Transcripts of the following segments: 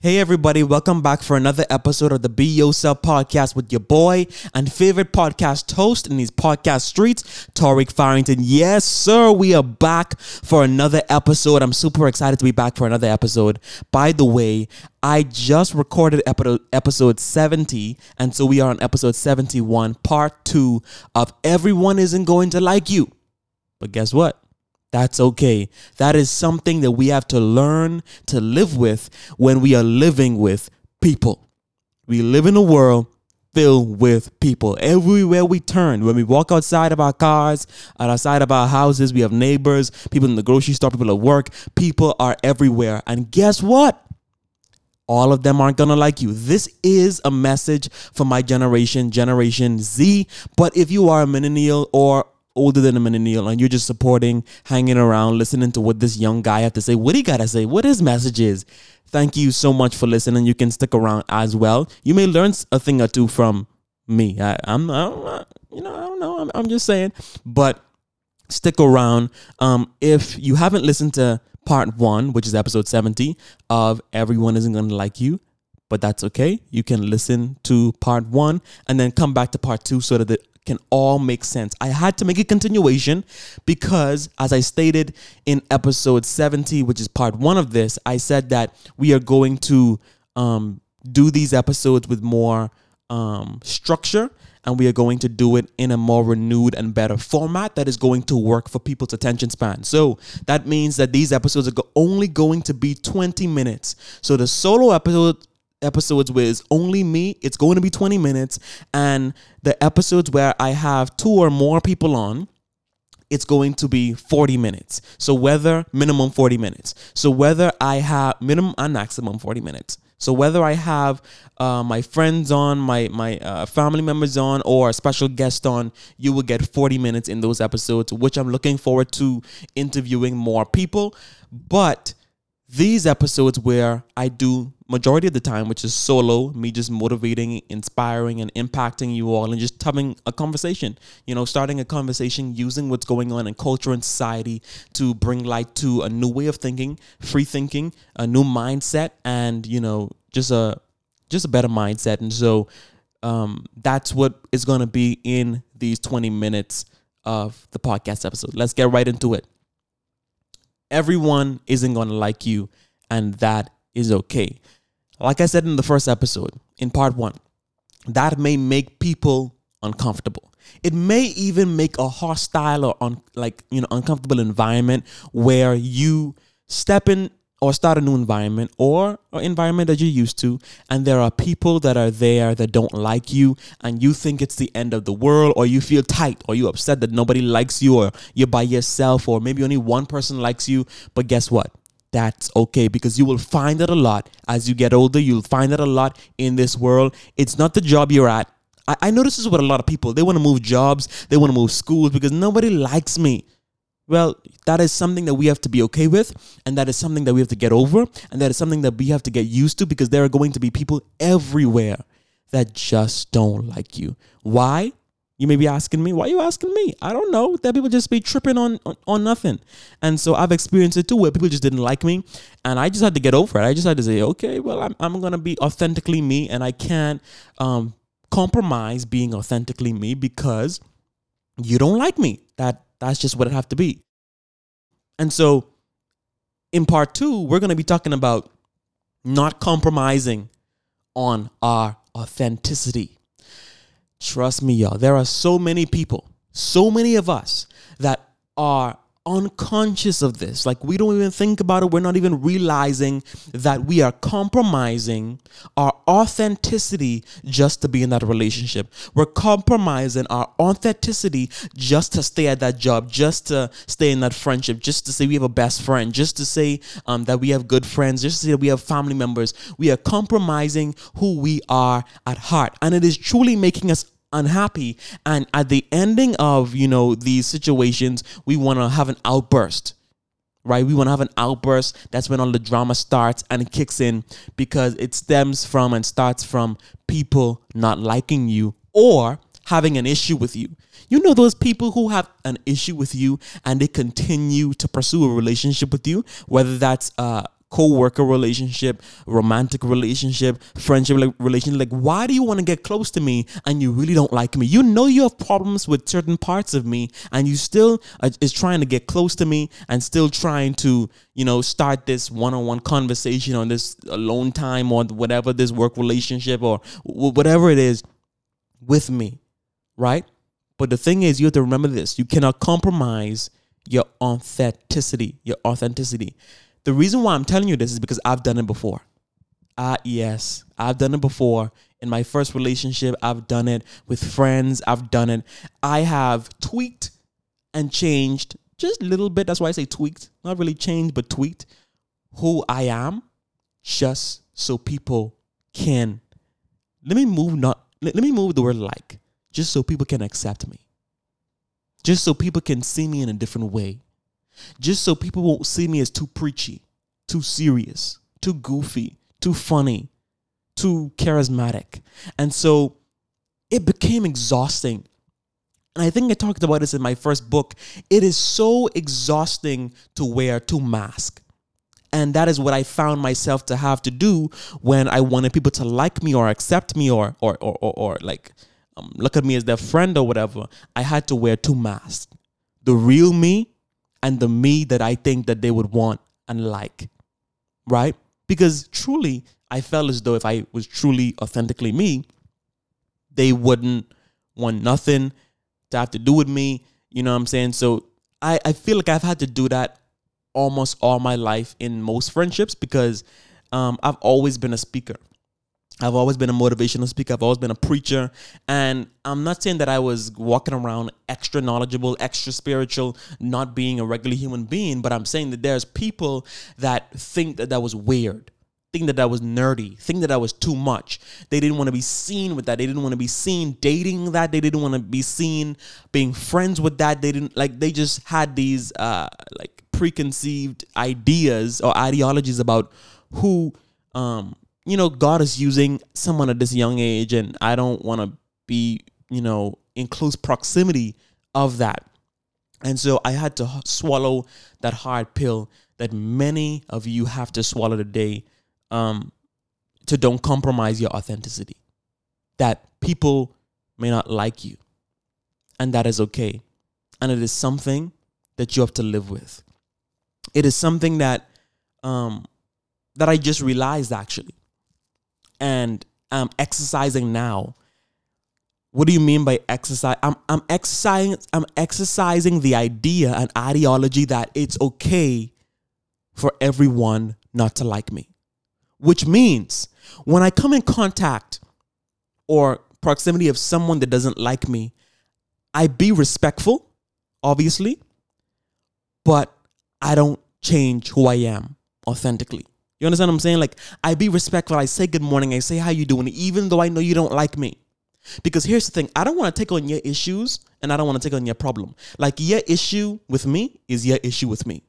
Hey everybody, welcome back for another episode of the Be Yourself podcast with your boy and favorite podcast host in these podcast streets, Tariq Farrington. Yes, sir, we are back for another episode. I'm super excited to be back for another episode. By the way, I just recorded episode 70, and so we are on episode 71, part two of Everyone Isn't Going to Like You. But guess what? That's okay. That is something that we have to learn to live with when we are living with people. We live in a world filled with people. Everywhere we turn, when we walk outside of our cars, outside of our houses, we have neighbors, people in the grocery store, people at work. People are everywhere. And guess what? All of them aren't gonna like you. This is a message for my generation, Generation Z. But if you are a millennial or older than a Neil, and you're just supporting, hanging around, listening to what this young guy have to say, what he gotta say, what his message is. Thank you so much for listening. You can stick around as well. You may learn a thing or two from me. I, am you know, I don't know. I'm, I'm just saying, but stick around. Um, if you haven't listened to part one, which is episode 70 of Everyone Isn't Gonna Like You, but that's okay. You can listen to part one and then come back to part two so that the can all make sense. I had to make a continuation because, as I stated in episode 70, which is part one of this, I said that we are going to um, do these episodes with more um, structure and we are going to do it in a more renewed and better format that is going to work for people's attention span. So that means that these episodes are only going to be 20 minutes. So the solo episode episodes where it's only me, it's going to be 20 minutes. And the episodes where I have two or more people on, it's going to be 40 minutes. So whether minimum 40 minutes. So whether I have minimum and maximum 40 minutes. So whether I have uh, my friends on, my my uh, family members on, or a special guest on, you will get 40 minutes in those episodes, which I'm looking forward to interviewing more people. But these episodes where I do majority of the time, which is solo, me just motivating, inspiring, and impacting you all, and just having a conversation. You know, starting a conversation using what's going on in culture and society to bring light to a new way of thinking, free thinking, a new mindset, and you know, just a just a better mindset. And so, um, that's what is going to be in these twenty minutes of the podcast episode. Let's get right into it everyone isn't going to like you, and that is okay. Like I said in the first episode, in part one, that may make people uncomfortable. It may even make a hostile or un, like you know uncomfortable environment where you step in or start a new environment or an environment that you're used to and there are people that are there that don't like you and you think it's the end of the world or you feel tight or you upset that nobody likes you or you're by yourself or maybe only one person likes you. But guess what? That's okay because you will find that a lot as you get older. You'll find that a lot in this world. It's not the job you're at. I, I know this is what a lot of people they want to move jobs they want to move schools because nobody likes me well, that is something that we have to be okay with, and that is something that we have to get over, and that is something that we have to get used to because there are going to be people everywhere that just don't like you. Why? You may be asking me, why are you asking me? I don't know. That people just be tripping on, on, on nothing. And so I've experienced it too where people just didn't like me. And I just had to get over it. I just had to say, okay, well, I'm, I'm going to be authentically me and I can't um, compromise being authentically me because you don't like me. That that's just what it have to be. And so in part two, we're going to be talking about not compromising on our authenticity. Trust me, y'all, there are so many people, so many of us that are unconscious of this. Like we don't even think about it. We're not even realizing that we are compromising our authenticity just to be in that relationship. We're compromising our authenticity just to stay at that job, just to stay in that friendship, just to say we have a best friend, just to say um, that we have good friends, just to say that we have family members. We are compromising who we are at heart. And it is truly making us unhappy. And at the ending of you know these situations we want to have an outburst right? We want to have an outburst. That's when all the drama starts and it kicks in because it stems from and starts from people not liking you or having an issue with you. You know those people who have an issue with you and they continue to pursue a relationship with you whether that's uh co-worker relationship, romantic relationship, friendship like, relationship. Like, why do you want to get close to me and you really don't like me? You know you have problems with certain parts of me, and you still is trying to get close to me and still trying to, you know, start this one-on-one conversation on this alone time or whatever this work relationship or whatever it is with me, right? But the thing is, you have to remember this: you cannot compromise your authenticity. Your authenticity. The reason why I'm telling you this is because I've done it before. Ah, uh, yes, I've done it before. In my first relationship, I've done it with friends. I've done it. I have tweaked and changed just a little bit. That's why I say tweaked. Not really changed, but tweaked who I am just so people can let me move not let, let me move the word like just so people can accept me just so people can see me in a different way, just so people won't see me as too preachy, too serious, too goofy, too funny, too charismatic. And so it became exhausting. And I think I talked about this in my first book. It is so exhausting to wear two masks. And that is what I found myself to have to do when I wanted people to like me or accept me or or or, or, or like um, look at me as their friend or whatever, I had to wear two masks the real me and the me that I think that they would want and like. Right? Because truly, I felt as though if I was truly authentically me, they wouldn't want nothing to have to do with me. You know what I'm saying? So I, I feel like I've had to do that almost all my life in most friendships because um, I've always been a speaker. I've always been a motivational speaker. I've always been a preacher. And I'm not saying that I was walking around extra knowledgeable, extra spiritual, not being a regular human being, but I'm saying that there's people that think that that was weird, think that that was nerdy, think that that was too much. They didn't want to be seen with that. They didn't want to be seen dating that. They didn't want to be seen being friends with that. They didn't like, they just had these uh, like preconceived ideas or ideologies about who, um, you know, God is using someone at this young age, and I don't want to be, you know, in close proximity of that. And so I had to swallow that hard pill that many of you have to swallow today um, to don't compromise your authenticity. That people may not like you, and that is okay. And it is something that you have to live with. It is something that um, that I just realized actually and I'm exercising now. What do you mean by exercise? I'm I'm exercising I'm exercising the idea and ideology that it's okay for everyone not to like me. Which means when I come in contact or proximity of someone that doesn't like me, I be respectful, obviously, but I don't change who I am authentically. You understand what I'm saying? Like I be respectful. I say good morning. I say how you doing, even though I know you don't like me. Because here's the thing: I don't want to take on your issues, and I don't want to take on your problem. Like your issue with me is your issue with me.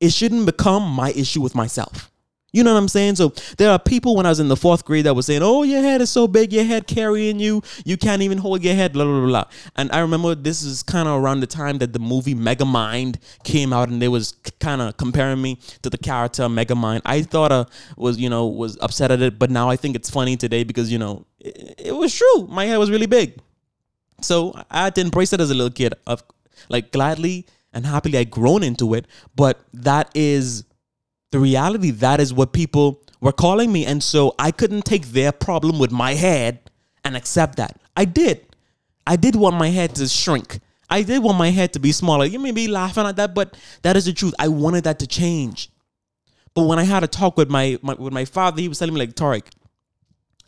It shouldn't become my issue with myself. You know what I'm saying? So there are people when I was in the fourth grade that were saying, "Oh, your head is so big, your head carrying you, you can't even hold your head." Blah blah blah. And I remember this is kind of around the time that the movie Megamind came out, and they was kind of comparing me to the character Megamind. I thought I was you know was upset at it, but now I think it's funny today because you know it, it was true. My head was really big, so I had to embrace it as a little kid. Of like gladly and happily, I grown into it. But that is the reality that is what people were calling me and so i couldn't take their problem with my head and accept that i did i did want my head to shrink i did want my head to be smaller you may be laughing at that but that is the truth i wanted that to change but when i had a talk with my, my with my father he was telling me like Tariq,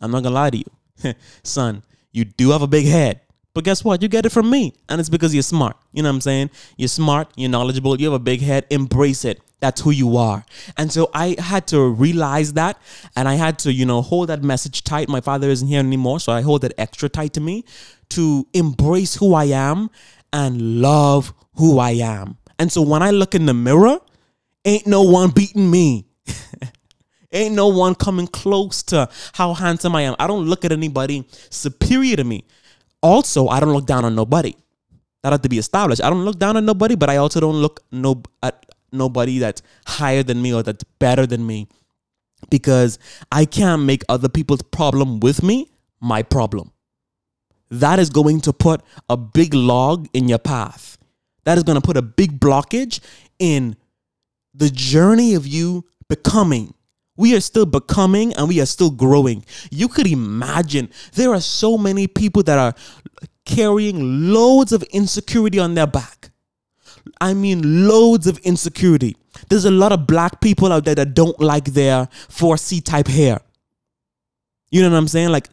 i'm not gonna lie to you son you do have a big head but guess what? You get it from me. And it's because you're smart. You know what I'm saying? You're smart, you're knowledgeable, you have a big head. Embrace it. That's who you are. And so I had to realize that and I had to, you know, hold that message tight. My father isn't here anymore, so I hold it extra tight to me to embrace who I am and love who I am. And so when I look in the mirror, ain't no one beating me. ain't no one coming close to how handsome I am. I don't look at anybody superior to me also, I don't look down on nobody. That have to be established. I don't look down on nobody, but I also don't look no at nobody that's higher than me or that's better than me because I can't make other people's problem with me my problem. That is going to put a big log in your path. That is going to put a big blockage in the journey of you becoming. We are still becoming and we are still growing. You could imagine there are so many people that are carrying loads of insecurity on their back. I mean, loads of insecurity. There's a lot of black people out there that don't like their 4C type hair. You know what I'm saying? Like,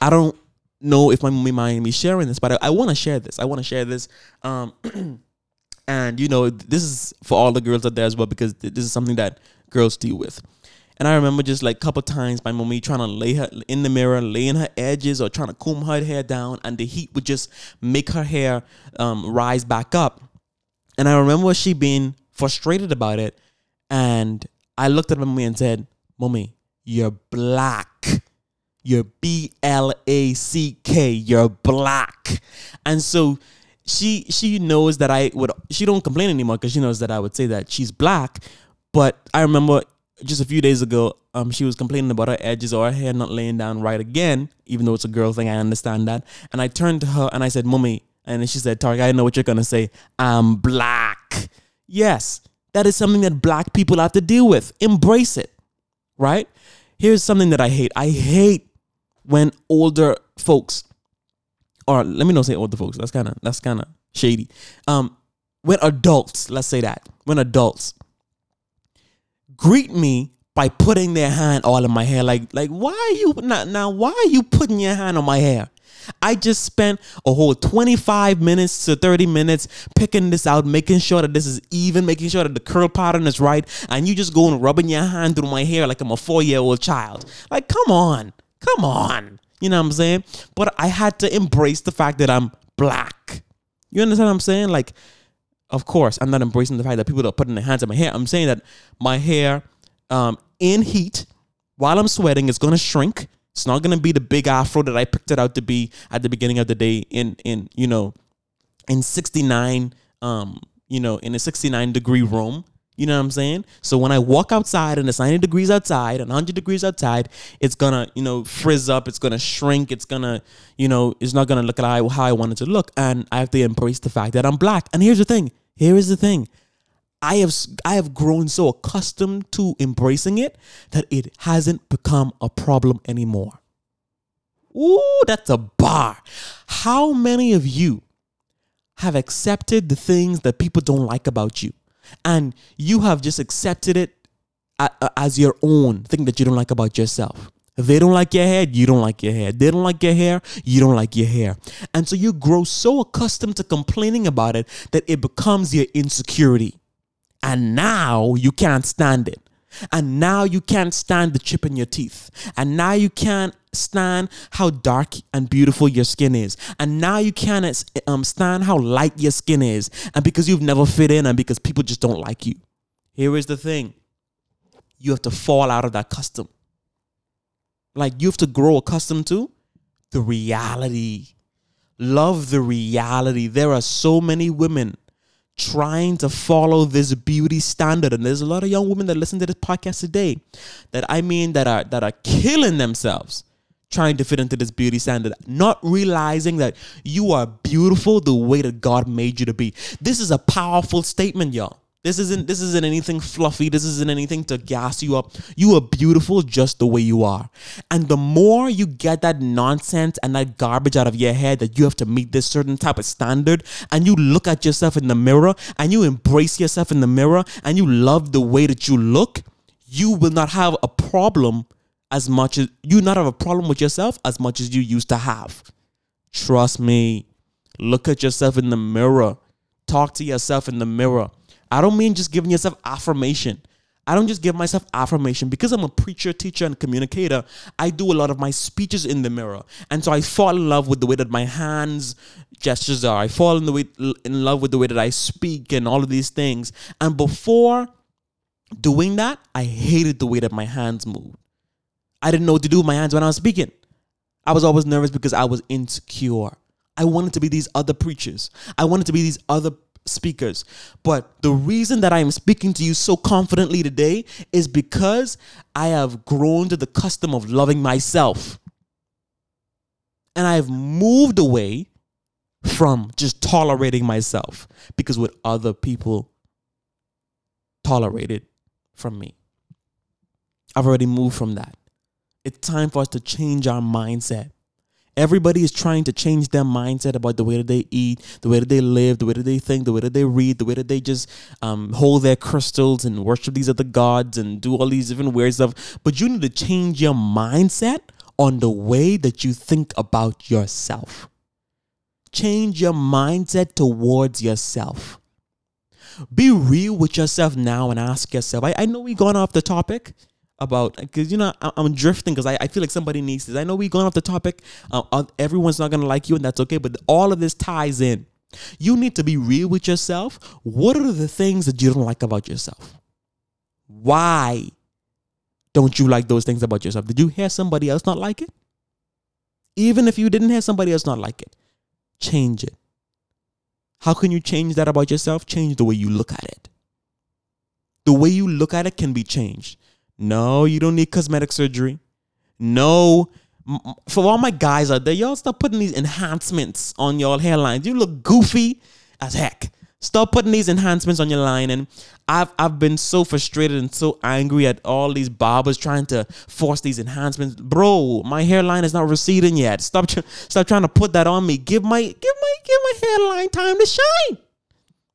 I don't know if my mommy mind me sharing this, but I, I want to share this. I want to share this. Um, and you know, this is for all the girls out there as well because this is something that girls deal with. And I remember just like a couple times my mommy trying to lay her in the mirror, laying her edges or trying to comb her hair down, and the heat would just make her hair um, rise back up. And I remember she being frustrated about it. And I looked at my mommy and said, Mommy, you're black. You're B L A C K. You're black. And so she she knows that I would she don't complain anymore because she knows that I would say that she's black. But I remember just a few days ago, um, she was complaining about her edges or her hair not laying down right again, even though it's a girl thing. I understand that. And I turned to her and I said, "Mommy," and she said, "Tariq, I know what you're gonna say. I'm black." Yes, that is something that black people have to deal with. Embrace it, right? Here's something that I hate. I hate when older folks, or let me not say older folks. That's kind of that's kind of shady. Um, when adults, let's say that, when adults greet me by putting their hand all in my hair, like like why are you not Now why are you putting your hand on my hair? I just spent a whole 25 minutes to 30 minutes picking this out, making sure that this is even, making sure that the curl pattern is right, and you just go and rubbing your hand through my hair like I'm a four year old child. Like, come on, come on. You know what I'm saying? But I had to embrace the fact that I'm black. You understand what I'm saying? Like, of course, I'm not embracing the fact that people are putting their hands on my hair. I'm saying that my hair um, in heat while I'm sweating is going to shrink it's not gonna be the big afro that I picked it out to be at the beginning of the day in in you know in 69 um you know in a 69 degree room. You know what I'm saying? So when I walk outside and it's 90 degrees outside and 100 degrees outside, it's gonna, you know, frizz up. It's gonna shrink. It's gonna, you know, it's not gonna look like how I want it to look. And I have to embrace the fact that I'm black. And here's the thing. Here is the thing. I have I have grown so accustomed to embracing it that it hasn't become a problem anymore. Ooh, that's a bar. How many of you have accepted the things that people don't like about you and you have just accepted it as your own thing that you don't like about yourself? If They don't like your hair, you don't like your hair. They don't like your hair, you don't like your hair. And so you grow so accustomed to complaining about it that it becomes your insecurity. And now you can't stand it. And now you can't stand the chip in your teeth. And now you can't stand how dark and beautiful your skin is. And now you can't um, stand how light your skin is. And because you've never fit in and because people just don't like you. Here is the thing you have to fall out of that custom. Like you have to grow accustomed to the reality. Love the reality. There are so many women trying to follow this beauty standard. And there's a lot of young women that listen to this podcast today that i mean that are that are killing themselves trying to fit into this beauty standard not realizing that you are beautiful the way that god made you to be. This is a powerful statement y'all this isn't this isn't anything fluffy. This isn't anything to gas you up. You are beautiful just the way you are. And the more you get that nonsense and that garbage out of your head that you have to meet this certain type of standard and you look at yourself in the mirror and you embrace yourself in the mirror and you love the way that you look, you will not have a problem as much as you not have a problem with yourself as much as you used to have. Trust me. Look at yourself in the mirror. Talk to yourself in the mirror I don't mean just giving yourself affirmation. I don't just give myself affirmation because I'm a preacher, teacher, and communicator. I do a lot of my speeches in the mirror, and so I fall in love with the way that my hands gestures are. I fall in the way in love with the way that I speak and all of these things. And before doing that, I hated the way that my hands moved. I didn't know what to do with my hands when I was speaking. I was always nervous because I was insecure. I wanted to be these other preachers. I wanted to be these other speakers. But the reason that I am speaking to you so confidently today is because I have grown to the custom of loving myself. And I have moved away from just tolerating myself because what other people tolerated from me. I've already moved from that. It's time for us to change our mindset. Everybody is trying to change their mindset about the way that they eat, the way that they live, the way that they think, the way that they read, the way that they just um, hold their crystals and worship these other gods and do all these different weird stuff. But you need to change your mindset on the way that you think about yourself. Change your mindset towards yourself. Be real with yourself now and ask yourself. I, I know we've gone off the topic about because you know I, am drifting because I, I feel like somebody needs this. I know we've gone off the topic. Uh, uh, everyone's not gonna like you, and that's okay. But all of this ties in. You need to be real with yourself. What are the things that you don't like about yourself? Why don't you like those things about yourself? Did you hear somebody else not like it? Even if you didn't hear somebody else not like it, change it. How can you change that about yourself? Change the way you look at it. The way you look at it can be changed. No, you don't need cosmetic surgery. No, for all my guys out there, y'all stop putting these enhancements on y'all hairlines. You look goofy as heck. Stop putting these enhancements on your line. And I've I've been so frustrated and so angry at all these barbers trying to force these enhancements. Bro, my hairline is not receding yet. Stop stop trying to put that on me. Give my give my give my hairline time to shine.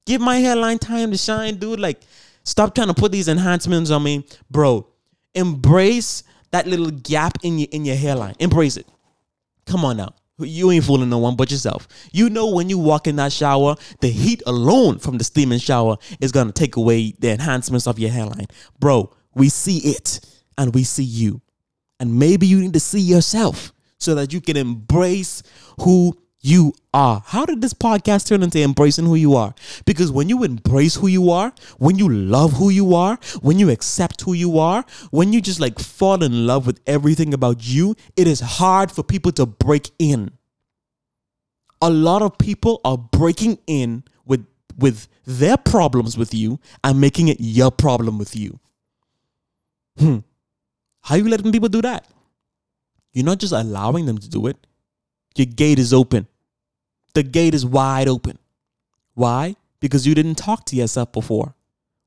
Give my hairline time to shine, dude. Like, stop trying to put these enhancements on me, bro. Embrace that little gap in your in your hairline. Embrace it. Come on now. You ain't fooling no one but yourself. You know when you walk in that shower, the heat alone from the steaming shower is gonna take away the enhancements of your hairline. Bro, we see it and we see you. And maybe you need to see yourself so that you can embrace who you are. How did this podcast turn into embracing who you are? Because when you embrace who you are, when you love who you are, when you accept who you are, when you just like fall in love with everything about you, it is hard for people to break in. A lot of people are breaking in with with their problems with you and making it your problem with you. Hmm. How are you letting people do that? You're not just allowing them to do it. Your gate is open the gate is wide open. Why? Because you didn't talk to yourself before.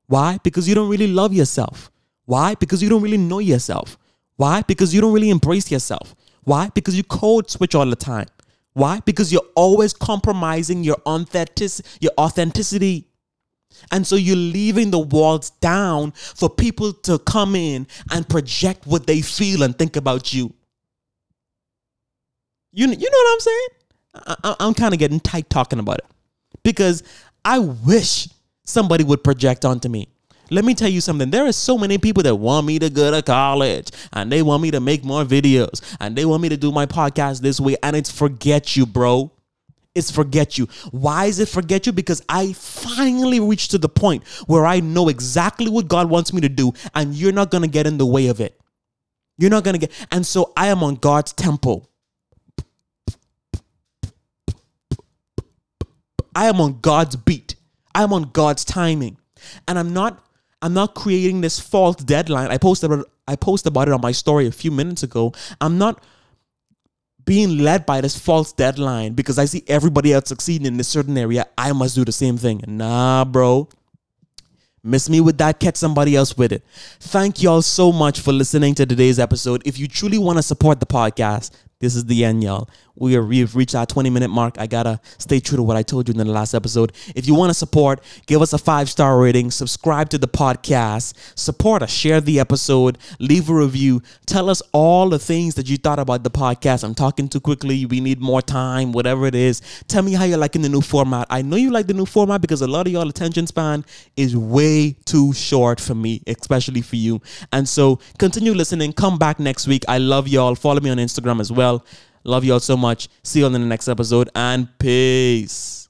Why? Because you don't really love yourself. Why? Because you don't really know yourself. Why? Because you don't really embrace yourself. Why? Because you code switch all the time. Why? Because you're always compromising your authentic your authenticity. And so you're leaving the walls down for people to come in and project what they feel and think about you. You, you know what I'm saying? I, am kind of getting tight talking about it because I wish somebody would project onto me. Let me tell you something. There are so many people that want me to go to college and they want me to make more videos and they want me to do my podcast this way. And it's forget you, bro. It's forget you. Why is it forget you? Because I finally reached to the point where I know exactly what God wants me to do and you're not going to get in the way of it. You're not going to get. And so I am on God's temple. I am on God's beat. I am on God's timing. And I'm not I'm not creating this false deadline. I posted about, I posted about it on my story a few minutes ago. I'm not being led by this false deadline because I see everybody else succeeding in this certain area. I must do the same thing. Nah, bro. Miss me with that, catch somebody else with it. Thank y'all so much for listening to today's episode. If you truly want to support the podcast, this is the end, y'all. We are, we've reached our 20 minute mark. I gotta stay true to what I told you in the last episode. If you want to support, give us a five star rating, subscribe to the podcast, support us, share the episode, leave a review, tell us all the things that you thought about the podcast. I'm talking too quickly. We need more time, whatever it is. Tell me how you're liking the new format. I know you like the new format because a lot of y'all attention span is way too short for me, especially for you. And so continue listening. Come back next week. I love y'all. Follow me on Instagram as well well. Love you all so much. See you on the next episode and peace.